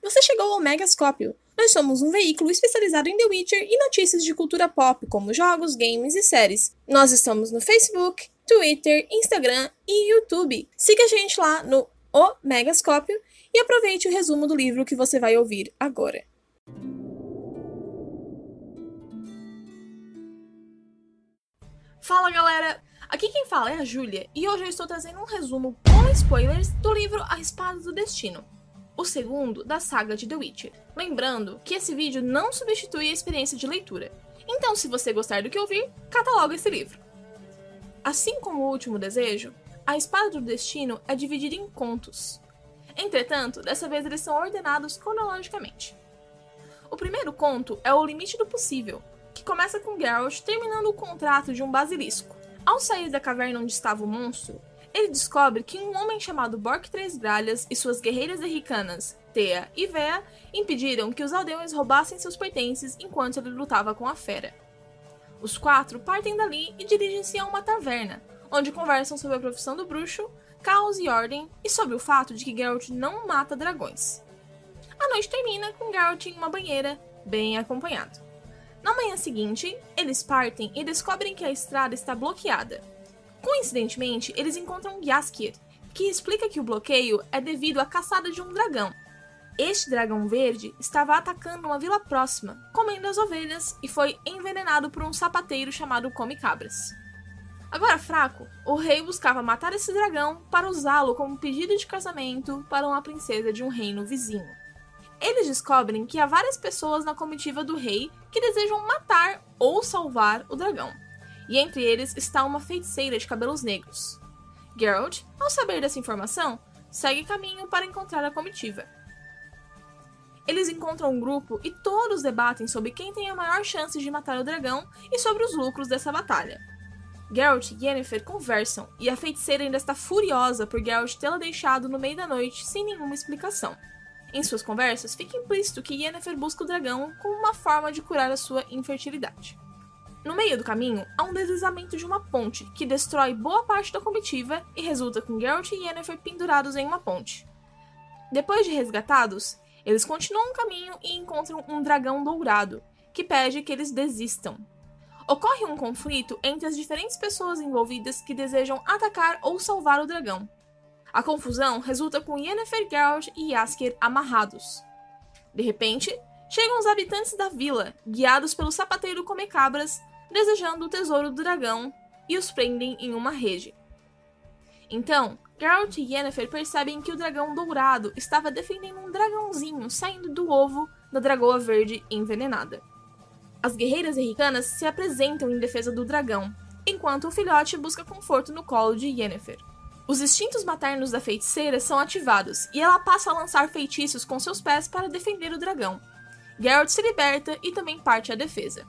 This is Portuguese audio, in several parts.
Você chegou ao Megascópio. Nós somos um veículo especializado em The Witcher e notícias de cultura pop, como jogos, games e séries. Nós estamos no Facebook, Twitter, Instagram e YouTube. Siga a gente lá no O Megascópio e aproveite o resumo do livro que você vai ouvir agora. Fala galera, aqui quem fala é a Júlia e hoje eu estou trazendo um resumo com spoilers do livro A Espada do Destino o segundo da saga de The Witcher. Lembrando que esse vídeo não substitui a experiência de leitura, então se você gostar do que ouvir, cataloga esse livro. Assim como o último desejo, a Espada do Destino é dividida em contos. Entretanto, dessa vez eles são ordenados cronologicamente. O primeiro conto é O Limite do Possível, que começa com Geralt terminando o contrato de um basilisco. Ao sair da caverna onde estava o monstro, ele descobre que um homem chamado Bork Três Gralhas e suas guerreiras erricanas, Thea e Vea, impediram que os aldeões roubassem seus pertences enquanto ele lutava com a fera. Os quatro partem dali e dirigem-se a uma taverna, onde conversam sobre a profissão do bruxo, caos e ordem, e sobre o fato de que Geralt não mata dragões. A noite termina com Geralt em uma banheira, bem acompanhado. Na manhã seguinte, eles partem e descobrem que a estrada está bloqueada, Coincidentemente, eles encontram Yaskir, que explica que o bloqueio é devido à caçada de um dragão. Este dragão verde estava atacando uma vila próxima, comendo as ovelhas e foi envenenado por um sapateiro chamado Come Cabras. Agora fraco, o rei buscava matar esse dragão para usá-lo como pedido de casamento para uma princesa de um reino vizinho. Eles descobrem que há várias pessoas na comitiva do rei que desejam matar ou salvar o dragão e entre eles está uma feiticeira de cabelos negros. Geralt, ao saber dessa informação, segue caminho para encontrar a comitiva. Eles encontram um grupo e todos debatem sobre quem tem a maior chance de matar o dragão e sobre os lucros dessa batalha. Geralt e Yennefer conversam, e a feiticeira ainda está furiosa por Geralt tê-la deixado no meio da noite sem nenhuma explicação. Em suas conversas, fica implícito que Yennefer busca o dragão como uma forma de curar a sua infertilidade. No meio do caminho, há um deslizamento de uma ponte, que destrói boa parte da comitiva e resulta com Geralt e Yennefer pendurados em uma ponte. Depois de resgatados, eles continuam o caminho e encontram um dragão dourado, que pede que eles desistam. Ocorre um conflito entre as diferentes pessoas envolvidas que desejam atacar ou salvar o dragão. A confusão resulta com Yennefer, Geralt e Yasker amarrados. De repente, chegam os habitantes da vila, guiados pelo sapateiro Comecabras, desejando o tesouro do dragão e os prendem em uma rede. Então, Geralt e Yennefer percebem que o dragão dourado estava defendendo um dragãozinho saindo do ovo da dragoa verde envenenada. As guerreiras erricanas se apresentam em defesa do dragão, enquanto o filhote busca conforto no colo de Yennefer. Os instintos maternos da feiticeira são ativados e ela passa a lançar feitiços com seus pés para defender o dragão. Geralt se liberta e também parte à defesa.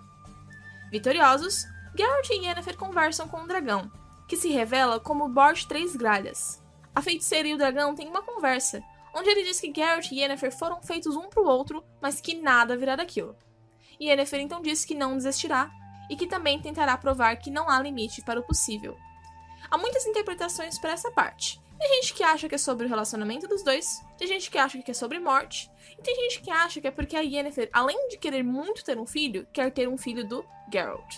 Vitoriosos, Geralt e Yennefer conversam com o dragão, que se revela como Bort Três Gralhas. A feiticeira e o dragão têm uma conversa, onde ele diz que Geralt e Yennefer foram feitos um pro outro, mas que nada virá daquilo. Yennefer então diz que não desistirá e que também tentará provar que não há limite para o possível. Há muitas interpretações para essa parte. Tem gente que acha que é sobre o relacionamento dos dois, tem gente que acha que é sobre morte, e tem gente que acha que é porque a Yennefer, além de querer muito ter um filho, quer ter um filho do Geralt.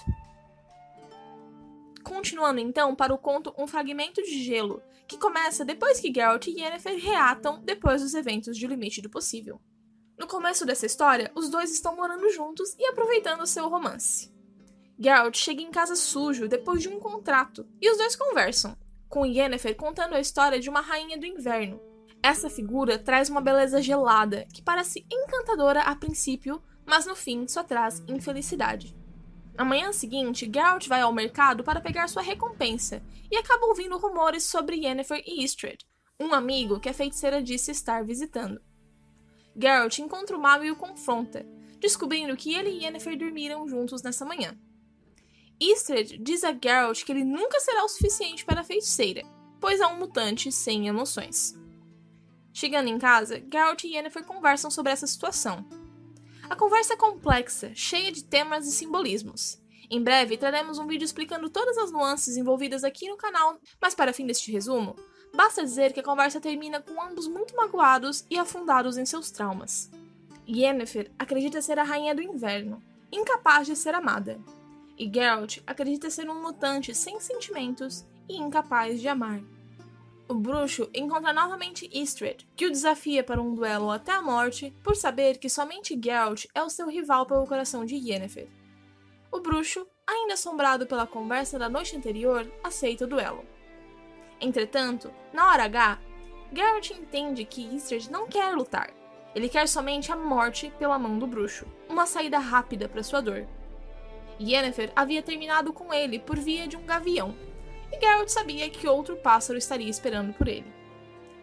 Continuando então para o conto Um Fragmento de Gelo, que começa depois que Geralt e Yennefer reatam depois dos eventos de Limite do Possível. No começo dessa história, os dois estão morando juntos e aproveitando seu romance. Geralt chega em casa sujo depois de um contrato e os dois conversam, com Yennefer contando a história de uma rainha do inverno, essa figura traz uma beleza gelada, que parece encantadora a princípio, mas no fim só traz infelicidade. Na manhã seguinte, Geralt vai ao mercado para pegar sua recompensa e acaba ouvindo rumores sobre Yennefer e Istred, um amigo que a feiticeira disse estar visitando. Geralt encontra o mago e o confronta, descobrindo que ele e Yennefer dormiram juntos nessa manhã. Istred diz a Geralt que ele nunca será o suficiente para a feiticeira, pois é um mutante sem emoções. Chegando em casa, Geralt e Yennefer conversam sobre essa situação. A conversa é complexa, cheia de temas e simbolismos. Em breve traremos um vídeo explicando todas as nuances envolvidas aqui no canal, mas para fim deste resumo, Basta dizer que a conversa termina com ambos muito magoados e afundados em seus traumas. Yennefer acredita ser a rainha do inverno, incapaz de ser amada. E Geralt acredita ser um mutante sem sentimentos e incapaz de amar. O bruxo encontra novamente Istred, que o desafia para um duelo até a morte por saber que somente Geralt é o seu rival pelo coração de Yennefer. O bruxo, ainda assombrado pela conversa da noite anterior, aceita o duelo. Entretanto, na hora H, Geralt entende que Istred não quer lutar. Ele quer somente a morte pela mão do bruxo, uma saída rápida para sua dor. Yennefer havia terminado com ele por via de um gavião, e Geralt sabia que outro pássaro estaria esperando por ele.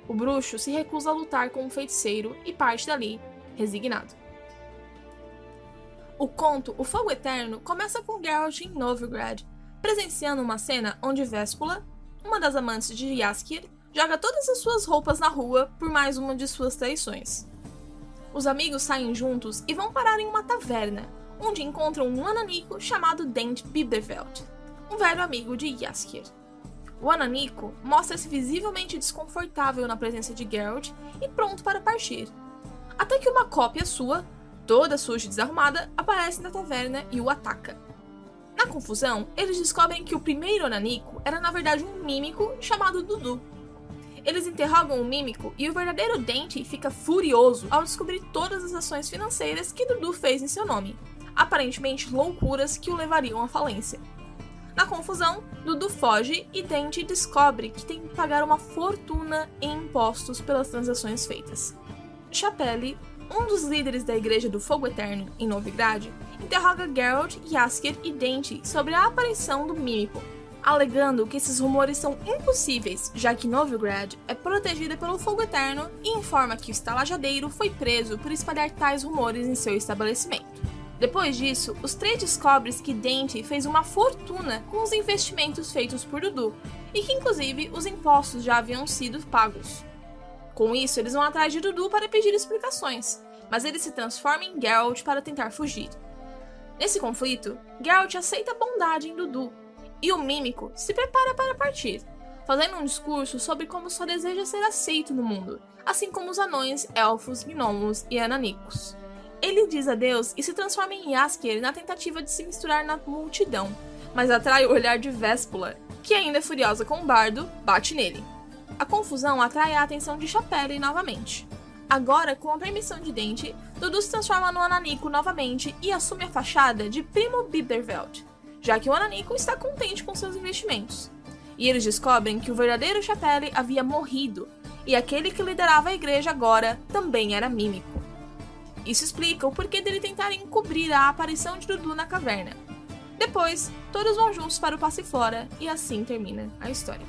O bruxo se recusa a lutar com o feiticeiro e parte dali, resignado. O conto O Fogo Eterno começa com Geralt em Novigrad, presenciando uma cena onde Véspula, uma das amantes de Jaskier, joga todas as suas roupas na rua por mais uma de suas traições. Os amigos saem juntos e vão parar em uma taverna, onde encontram um ananico chamado Dent Biberveld, um velho amigo de Jaskier. O Ananico mostra-se visivelmente desconfortável na presença de Geralt e pronto para partir. Até que uma cópia sua, toda suja e desarrumada, aparece na taverna e o ataca. Na confusão, eles descobrem que o primeiro Ananico era na verdade um mímico chamado Dudu. Eles interrogam o mímico e o verdadeiro Dente fica furioso ao descobrir todas as ações financeiras que Dudu fez em seu nome, aparentemente loucuras que o levariam à falência. Na confusão, Dudu foge e Dente descobre que tem que pagar uma fortuna em impostos pelas transações feitas. Chapelle, um dos líderes da Igreja do Fogo Eterno em Novigrad, interroga Geralt, Jaskier e Dente sobre a aparição do Mímico, alegando que esses rumores são impossíveis, já que Novigrad é protegida pelo Fogo Eterno e informa que o estalajadeiro foi preso por espalhar tais rumores em seu estabelecimento. Depois disso, os três descobrem que Dente fez uma fortuna com os investimentos feitos por Dudu, e que inclusive os impostos já haviam sido pagos. Com isso, eles vão atrás de Dudu para pedir explicações, mas ele se transforma em Geralt para tentar fugir. Nesse conflito, Geralt aceita a bondade em Dudu, e o Mímico se prepara para partir, fazendo um discurso sobre como só deseja ser aceito no mundo, assim como os anões, elfos, gnomos e ananicos. Ele diz adeus e se transforma em Yaskier na tentativa de se misturar na multidão, mas atrai o olhar de Véspula, que ainda é furiosa com o bardo, bate nele. A confusão atrai a atenção de Chapelle novamente. Agora, com a permissão de Dente, Dudu se transforma no Ananico novamente e assume a fachada de Primo Biberveld, já que o Ananico está contente com seus investimentos. E eles descobrem que o verdadeiro Chapelle havia morrido, e aquele que liderava a igreja agora também era mímico. Isso explica o porquê dele tentar encobrir a aparição de Dudu na caverna. Depois, todos vão juntos para o Passiflora e assim termina a história.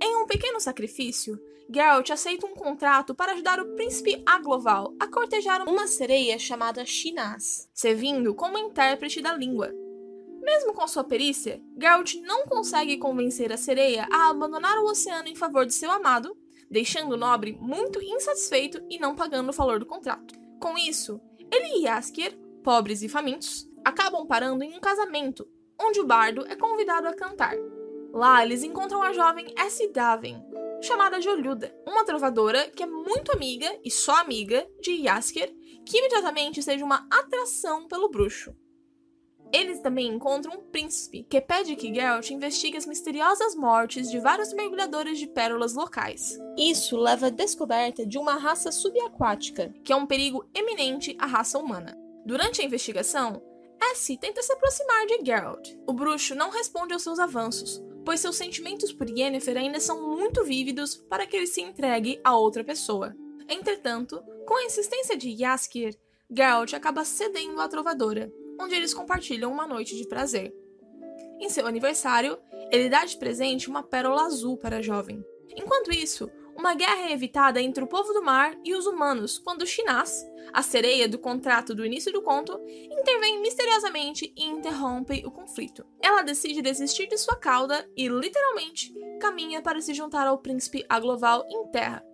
Em um pequeno sacrifício, Geralt aceita um contrato para ajudar o príncipe Agloval a cortejar uma sereia chamada Shinaz, servindo como intérprete da língua. Mesmo com sua perícia, Geralt não consegue convencer a sereia a abandonar o oceano em favor de seu amado, deixando o nobre muito insatisfeito e não pagando o valor do contrato. Com isso, ele e Jaskier, pobres e famintos, acabam parando em um casamento, onde o bardo é convidado a cantar. Lá eles encontram a jovem S. Daven, chamada Jolhuda, uma trovadora que é muito amiga e só amiga de Jaskier, que imediatamente seja uma atração pelo bruxo. Eles também encontram um príncipe que pede que Geralt investigue as misteriosas mortes de vários mergulhadores de pérolas locais. Isso leva à descoberta de uma raça subaquática, que é um perigo eminente à raça humana. Durante a investigação, Essie tenta se aproximar de Geralt. O bruxo não responde aos seus avanços, pois seus sentimentos por Yennefer ainda são muito vívidos para que ele se entregue a outra pessoa. Entretanto, com a insistência de Jaskier, Geralt acaba cedendo à trovadora, onde eles compartilham uma noite de prazer. Em seu aniversário, ele dá de presente uma pérola azul para a jovem. Enquanto isso, uma guerra é evitada entre o povo do mar e os humanos quando Shinaz, a sereia do contrato do início do conto, intervém misteriosamente e interrompe o conflito. Ela decide desistir de sua cauda e, literalmente, caminha para se juntar ao príncipe Agloval em terra.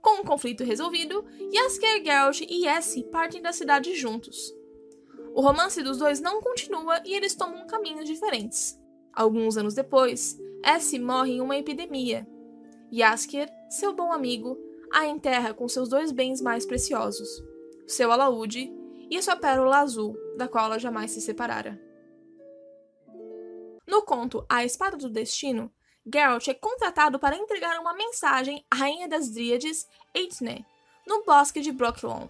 Com o conflito resolvido, Jaskier, Geralt e Essie partem da cidade juntos. O romance dos dois não continua e eles tomam caminhos diferentes. Alguns anos depois, Essie morre em uma epidemia, Yaskier, seu bom amigo, a enterra com seus dois bens mais preciosos, seu alaúde e sua pérola azul, da qual ela jamais se separara. No conto A Espada do Destino, Geralt é contratado para entregar uma mensagem à Rainha das Dríades, Eithne, no bosque de Brokilon.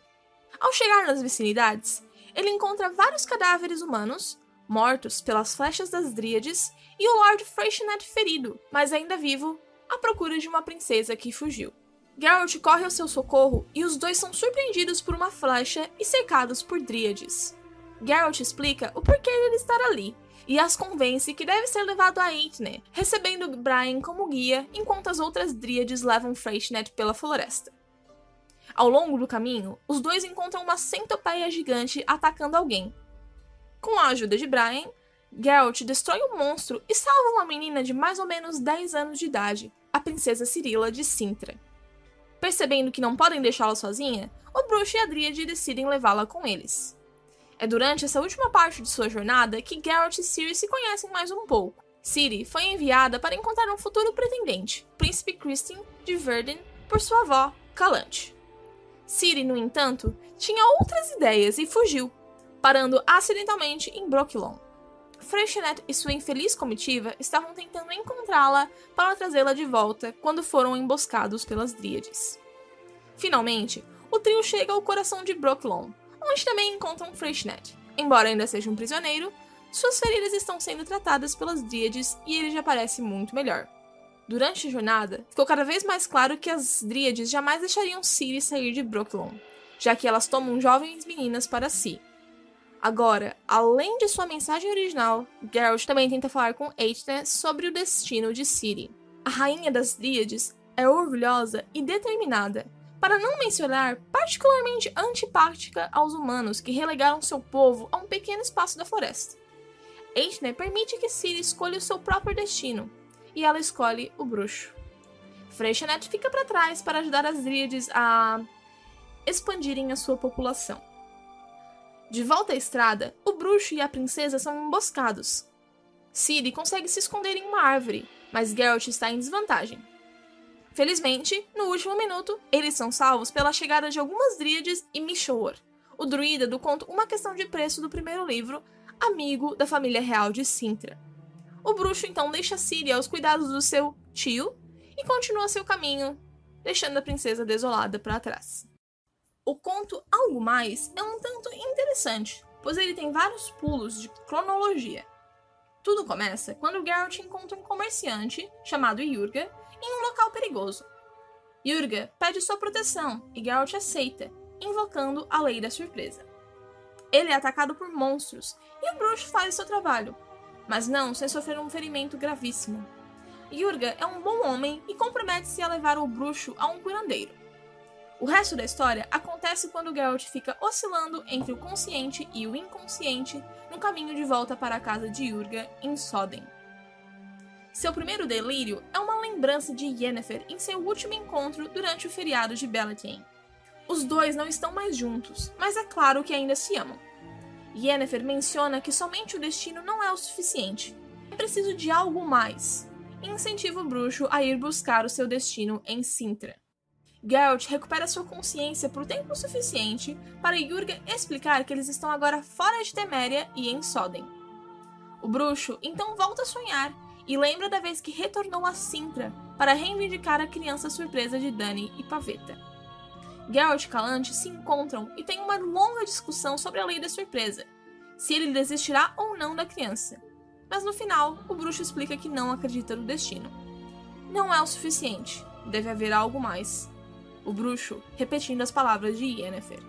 Ao chegar nas vicinidades, ele encontra vários cadáveres humanos, mortos pelas flechas das Dríades, e o Lord Freycinet ferido, mas ainda vivo, à procura de uma princesa que fugiu. Geralt corre ao seu socorro e os dois são surpreendidos por uma flecha e cercados por Dríades. Geralt explica o porquê de ele estar ali e as convence que deve ser levado a Eithne, recebendo Brian como guia enquanto as outras Dríades levam Freycinet pela floresta. Ao longo do caminho, os dois encontram uma centopeia gigante atacando alguém. Com a ajuda de Brian, Geralt destrói o monstro e salva uma menina de mais ou menos 10 anos de idade, a princesa Cirila de Sintra. Percebendo que não podem deixá-la sozinha, o bruxo e a Dríade decidem levá-la com eles. É durante essa última parte de sua jornada que Geralt e Ciri se conhecem mais um pouco. Ciri foi enviada para encontrar um futuro pretendente, Príncipe Christian de Verden, por sua avó, Calante. Ciri, no entanto, tinha outras ideias e fugiu, parando acidentalmente em Brokilon. Freixenet e sua infeliz comitiva estavam tentando encontrá-la para trazê-la de volta quando foram emboscados pelas Dríades. Finalmente, o trio chega ao coração de Brooklyn, onde também encontram Freixenet. Embora ainda seja um prisioneiro, suas feridas estão sendo tratadas pelas Dríades e ele já parece muito melhor. Durante a jornada, ficou cada vez mais claro que as Dríades jamais deixariam Ciri sair de Brooklyn, já que elas tomam jovens meninas para si, Agora, além de sua mensagem original, Geralt também tenta falar com Eithne sobre o destino de Ciri. A rainha das Dríades é orgulhosa e determinada, para não mencionar particularmente antipática aos humanos que relegaram seu povo a um pequeno espaço da floresta. Eithne permite que Ciri escolha o seu próprio destino, e ela escolhe o bruxo. Freixenet fica para trás para ajudar as Dríades a expandirem a sua população. De volta à estrada, o bruxo e a princesa são emboscados. Ciri consegue se esconder em uma árvore, mas Geralt está em desvantagem. Felizmente, no último minuto, eles são salvos pela chegada de algumas dríades e Mishor, o druida do conto Uma Questão de Preço do primeiro livro, amigo da família real de Sintra. O bruxo então deixa Ciri aos cuidados do seu tio e continua seu caminho, deixando a princesa desolada para trás. O conto Algo Mais é um tanto interessante, pois ele tem vários pulos de cronologia. Tudo começa quando Geralt encontra um comerciante chamado Yurga em um local perigoso. Yurga pede sua proteção e Geralt aceita, invocando a lei da surpresa. Ele é atacado por monstros e o bruxo faz seu trabalho, mas não sem sofrer um ferimento gravíssimo. Yurga é um bom homem e compromete-se a levar o bruxo a um curandeiro. O resto da história acontece quando Geralt fica oscilando entre o consciente e o inconsciente no caminho de volta para a casa de Yurga em Soden. Seu primeiro delírio é uma lembrança de Yennefer em seu último encontro durante o feriado de Beltane. Os dois não estão mais juntos, mas é claro que ainda se amam. Yennefer menciona que somente o destino não é o suficiente. É preciso de algo mais, incentiva o bruxo a ir buscar o seu destino em Sintra. Geralt recupera sua consciência por tempo suficiente para Yurga explicar que eles estão agora fora de Teméria e em Soden. O bruxo então volta a sonhar e lembra da vez que retornou a Sintra para reivindicar a criança surpresa de Dani e Paveta. Geralt e Calante se encontram e têm uma longa discussão sobre a lei da surpresa, se ele desistirá ou não da criança. Mas no final, o bruxo explica que não acredita no destino. Não é o suficiente, deve haver algo mais o bruxo, repetindo as palavras de Yennefer.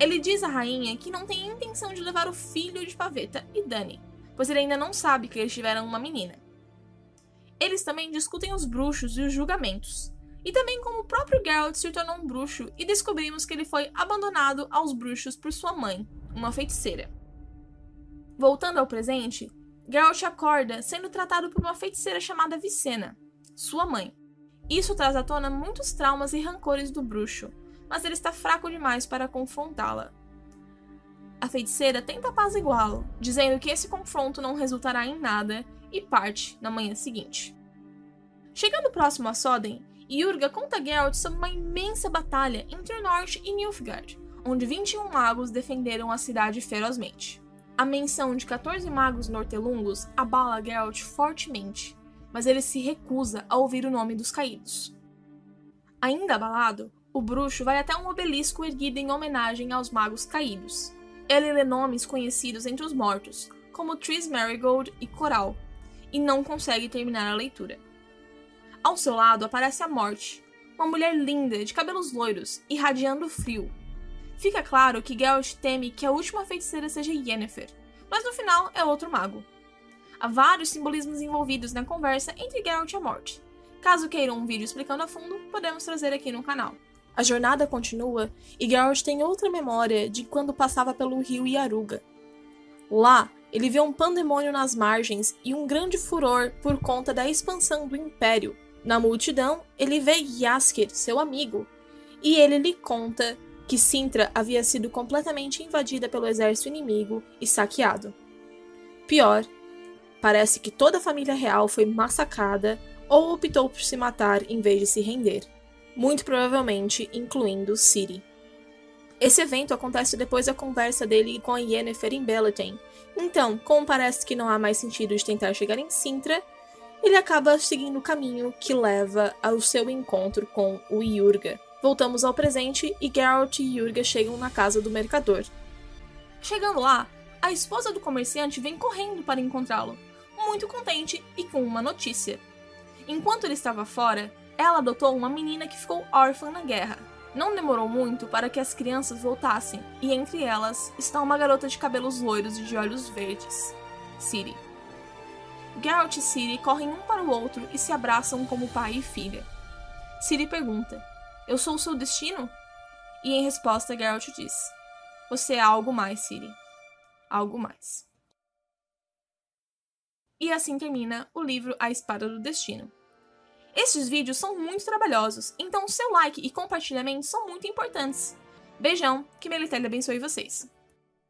Ele diz à rainha que não tem intenção de levar o filho de Paveta e Dani, pois ele ainda não sabe que eles tiveram uma menina. Eles também discutem os bruxos e os julgamentos, e também como o próprio Geralt se tornou um bruxo e descobrimos que ele foi abandonado aos bruxos por sua mãe, uma feiticeira. Voltando ao presente, Geralt acorda sendo tratado por uma feiticeira chamada Vicena, sua mãe, isso traz à tona muitos traumas e rancores do bruxo, mas ele está fraco demais para confrontá-la. A feiticeira tenta apaziguá-lo, dizendo que esse confronto não resultará em nada e parte na manhã seguinte. Chegando próximo a Soden, Yurga conta Geralt sobre uma imensa batalha entre o Norte e Nilfgaard, onde 21 magos defenderam a cidade ferozmente. A menção de 14 magos nortelungos abala Geralt fortemente, mas ele se recusa a ouvir o nome dos caídos. Ainda abalado, o bruxo vai até um obelisco erguido em homenagem aos magos caídos. Ele lê nomes conhecidos entre os mortos, como Tris Marigold e Coral, e não consegue terminar a leitura. Ao seu lado aparece a Morte, uma mulher linda, de cabelos loiros, irradiando frio. Fica claro que Geralt teme que a última feiticeira seja Yennefer, mas no final é outro mago. Há vários simbolismos envolvidos na conversa entre Geralt e a Morte. Caso queiram um vídeo explicando a fundo, podemos trazer aqui no canal. A jornada continua e Geralt tem outra memória de quando passava pelo rio Yaruga. Lá, ele vê um pandemônio nas margens e um grande furor por conta da expansão do Império, na multidão, ele vê Yasker, seu amigo, e ele lhe conta que Sintra havia sido completamente invadida pelo exército inimigo e saqueado. Pior, parece que toda a família real foi massacrada ou optou por se matar em vez de se render, muito provavelmente incluindo Ciri. Esse evento acontece depois da conversa dele com a Yennefer em Beleten. Então, como parece que não há mais sentido de tentar chegar em Sintra, ele acaba seguindo o caminho que leva ao seu encontro com o Yurga. Voltamos ao presente e Geralt e Yurga chegam na casa do mercador. Chegando lá, a esposa do comerciante vem correndo para encontrá-lo, muito contente e com uma notícia. Enquanto ele estava fora, ela adotou uma menina que ficou órfã na guerra. Não demorou muito para que as crianças voltassem, e entre elas está uma garota de cabelos loiros e de olhos verdes, Ciri. Geralt e Ciri correm um para o outro e se abraçam como pai e filha. Ciri pergunta: Eu sou o seu destino? E em resposta, Geralt diz: Você é algo mais, Ciri. Algo mais. E assim termina o livro A Espada do Destino. Estes vídeos são muito trabalhosos, então o seu like e compartilhamento são muito importantes. Beijão, que Melitelli abençoe vocês.